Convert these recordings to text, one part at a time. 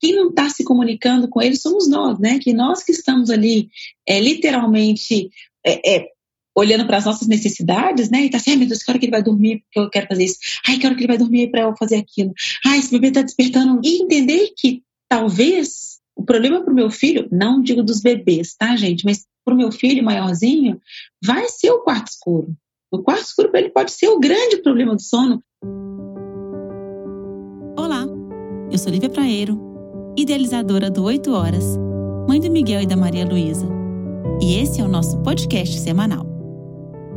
quem não está se comunicando com ele somos nós, né? Que nós que estamos ali é, literalmente é, é, olhando para as nossas necessidades, né? E tá assim, ai meu Deus, que hora que ele vai dormir porque eu quero fazer isso? Ai, que hora que ele vai dormir para eu fazer aquilo? Ai, esse bebê está despertando. E entender que talvez o problema para o meu filho, não digo dos bebês, tá, gente? Mas para o meu filho maiorzinho, vai ser o quarto escuro. O quarto escuro para ele pode ser o grande problema do sono. Olá, eu sou Lívia Praeiro, idealizadora do 8 Horas, mãe do Miguel e da Maria Luísa. E esse é o nosso podcast semanal.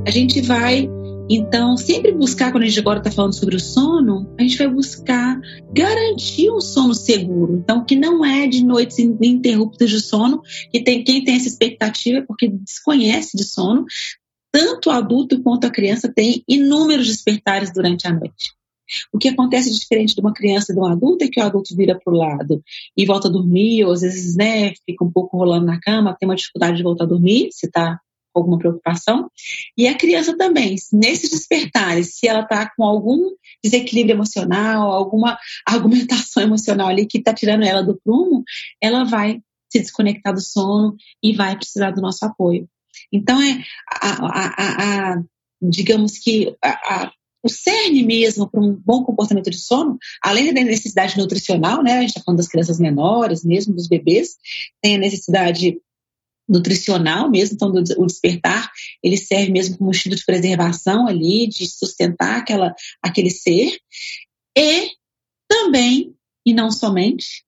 A gente vai, então, sempre buscar, quando a gente agora está falando sobre o sono, a gente vai buscar garantir um sono seguro. Então, que não é de noites ininterruptas de sono, que tem, quem tem essa expectativa é porque desconhece de sono, tanto o adulto quanto a criança tem inúmeros despertares durante a noite. O que acontece diferente de uma criança e de um adulto é que o adulto vira para o lado e volta a dormir, ou às vezes né, fica um pouco rolando na cama, tem uma dificuldade de voltar a dormir, se está com alguma preocupação. E a criança também, nesses despertares, se ela está com algum desequilíbrio emocional, alguma argumentação emocional ali que está tirando ela do prumo, ela vai se desconectar do sono e vai precisar do nosso apoio. Então, é a, a, a, digamos que o cerne mesmo para um bom comportamento de sono, além da necessidade nutricional, né? A gente está falando das crianças menores, mesmo dos bebês, tem a necessidade nutricional mesmo, então o despertar, ele serve mesmo como um estilo de preservação ali, de sustentar aquela, aquele ser, e também, e não somente,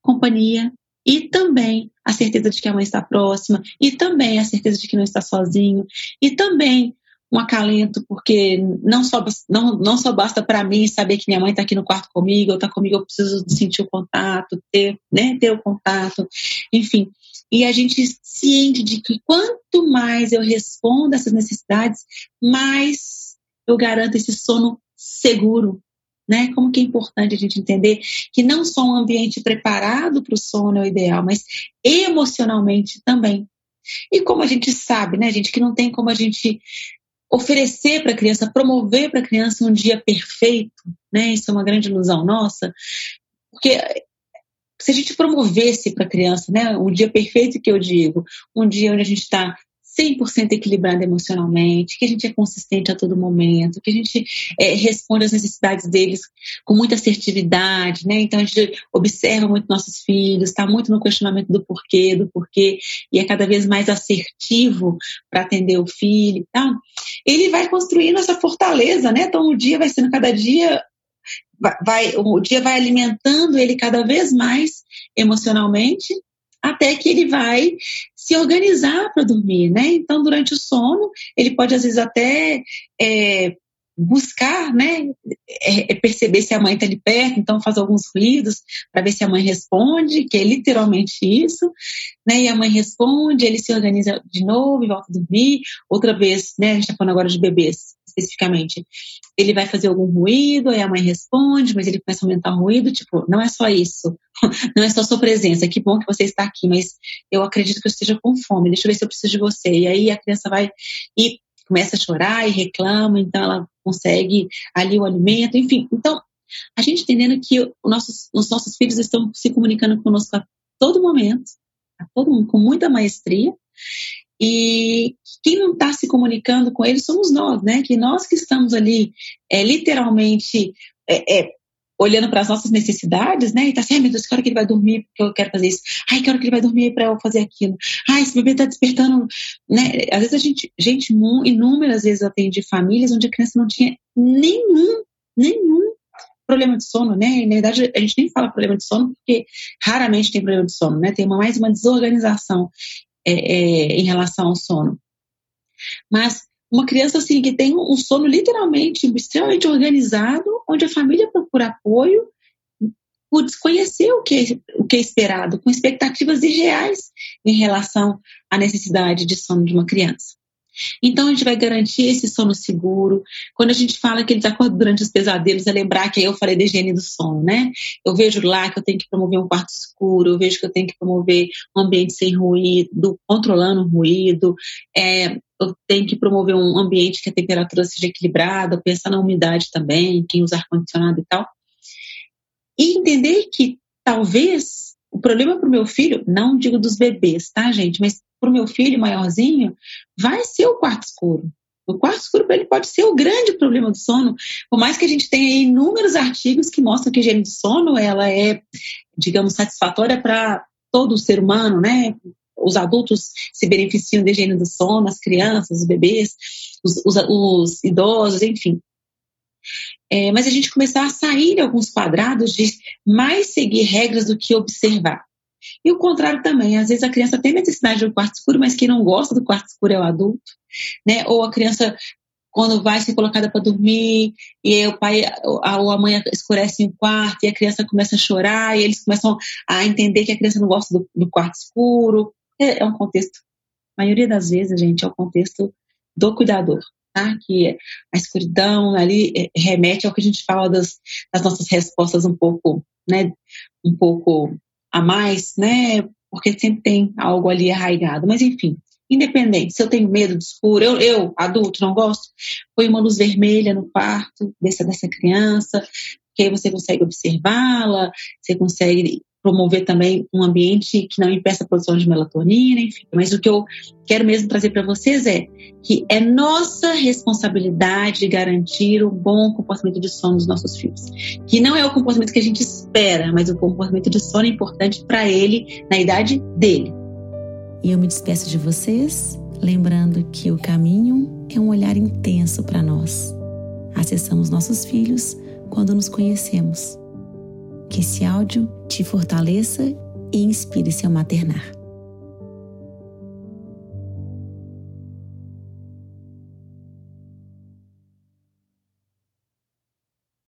companhia, e também a certeza de que a mãe está próxima, e também a certeza de que não está sozinho, e também um acalento, porque não só, não, não só basta para mim saber que minha mãe está aqui no quarto comigo, ou está comigo, eu preciso sentir o contato, ter, né, ter o contato, enfim. E a gente ciente de que quanto mais eu respondo essas necessidades, mais eu garanto esse sono seguro, né? Como que é importante a gente entender que não só um ambiente preparado para o sono é o ideal, mas emocionalmente também. E como a gente sabe, né, gente, que não tem como a gente oferecer para a criança, promover para a criança um dia perfeito, né? Isso é uma grande ilusão nossa, porque se a gente promovesse para a criança, né, um dia perfeito que eu digo, um dia onde a gente está 100% equilibrado emocionalmente, que a gente é consistente a todo momento, que a gente é, responde às necessidades deles com muita assertividade, né? Então a gente observa muito nossos filhos, está muito no questionamento do porquê, do porquê, e é cada vez mais assertivo para atender o filho, tá? Ele vai construindo essa fortaleza, né? Então o dia vai sendo cada dia vai, o dia vai alimentando ele cada vez mais emocionalmente até que ele vai se organizar para dormir, né? Então, durante o sono, ele pode às vezes até é, buscar, né, é, é perceber se a mãe está ali perto, então faz alguns ruídos para ver se a mãe responde, que é literalmente isso, né, e a mãe responde, ele se organiza de novo e volta a dormir, outra vez, né, a gente está falando agora de bebês especificamente, ele vai fazer algum ruído, aí a mãe responde, mas ele começa a aumentar o ruído, tipo, não é só isso, não é só sua presença, que bom que você está aqui, mas eu acredito que eu esteja com fome, deixa eu ver se eu preciso de você, e aí a criança vai e começa a chorar e reclama, então ela consegue ali o alimento, enfim. Então, a gente entendendo que nossos, os nossos filhos estão se comunicando conosco a todo momento, a todo, com muita maestria, e quem não está se comunicando com eles somos nós, né? Que nós que estamos ali é, literalmente é, é, olhando para as nossas necessidades, né? E tá assim, ai meu Deus, que hora que ele vai dormir porque eu quero fazer isso? Ai, que hora que ele vai dormir para eu fazer aquilo? Ai, esse bebê tá despertando, né? Às vezes a gente, gente, inúmeras vezes atende famílias onde a criança não tinha nenhum, nenhum problema de sono, né? E, na verdade, a gente nem fala problema de sono porque raramente tem problema de sono, né? Tem uma, mais uma desorganização é, é, em relação ao sono. Mas uma criança assim que tem um sono literalmente extremamente organizado, onde a família procura apoio por desconhecer o que, o que é esperado, com expectativas irreais em relação à necessidade de sono de uma criança. Então a gente vai garantir esse sono seguro. Quando a gente fala que eles acordam durante os pesadelos, é lembrar que aí eu falei da higiene do sono, né? Eu vejo lá que eu tenho que promover um quarto escuro, eu vejo que eu tenho que promover um ambiente sem ruído, controlando o ruído, é, eu tenho que promover um ambiente que a temperatura seja equilibrada, pensar na umidade também, quem usa ar-condicionado e tal. E entender que talvez o problema para o meu filho, não digo dos bebês, tá, gente? Mas para o meu filho maiorzinho, vai ser o quarto escuro. O quarto escuro para ele pode ser o grande problema do sono, por mais que a gente tenha inúmeros artigos que mostram que a higiene do sono ela é, digamos, satisfatória para todo ser humano, né? Os adultos se beneficiam da higiene do sono, as crianças, os bebês, os, os, os idosos, enfim. É, mas a gente começar a sair de alguns quadrados de mais seguir regras do que observar. E o contrário também, às vezes a criança tem necessidade de um quarto escuro, mas quem não gosta do quarto escuro é o adulto, né? Ou a criança quando vai ser colocada para dormir e o pai ou a mãe escurece o quarto e a criança começa a chorar e eles começam a entender que a criança não gosta do, do quarto escuro. É, é, um contexto, a maioria das vezes, gente, é o contexto do cuidador, tá? Que a escuridão ali é, remete ao que a gente fala das, das nossas respostas um pouco, né? Um pouco a mais, né? Porque sempre tem algo ali arraigado. Mas enfim, independente, se eu tenho medo de escuro, eu, eu adulto, não gosto, põe uma luz vermelha no quarto dessa, dessa criança, que aí você consegue observá-la, você consegue promover também um ambiente que não impeça a produção de melatonina, enfim. Mas o que eu quero mesmo trazer para vocês é que é nossa responsabilidade garantir o bom comportamento de sono dos nossos filhos. Que não é o comportamento que a gente espera, mas o comportamento de sono é importante para ele na idade dele. E eu me despeço de vocês, lembrando que o caminho é um olhar intenso para nós. Acessamos nossos filhos quando nos conhecemos. Que esse áudio te fortaleça e inspire seu maternar.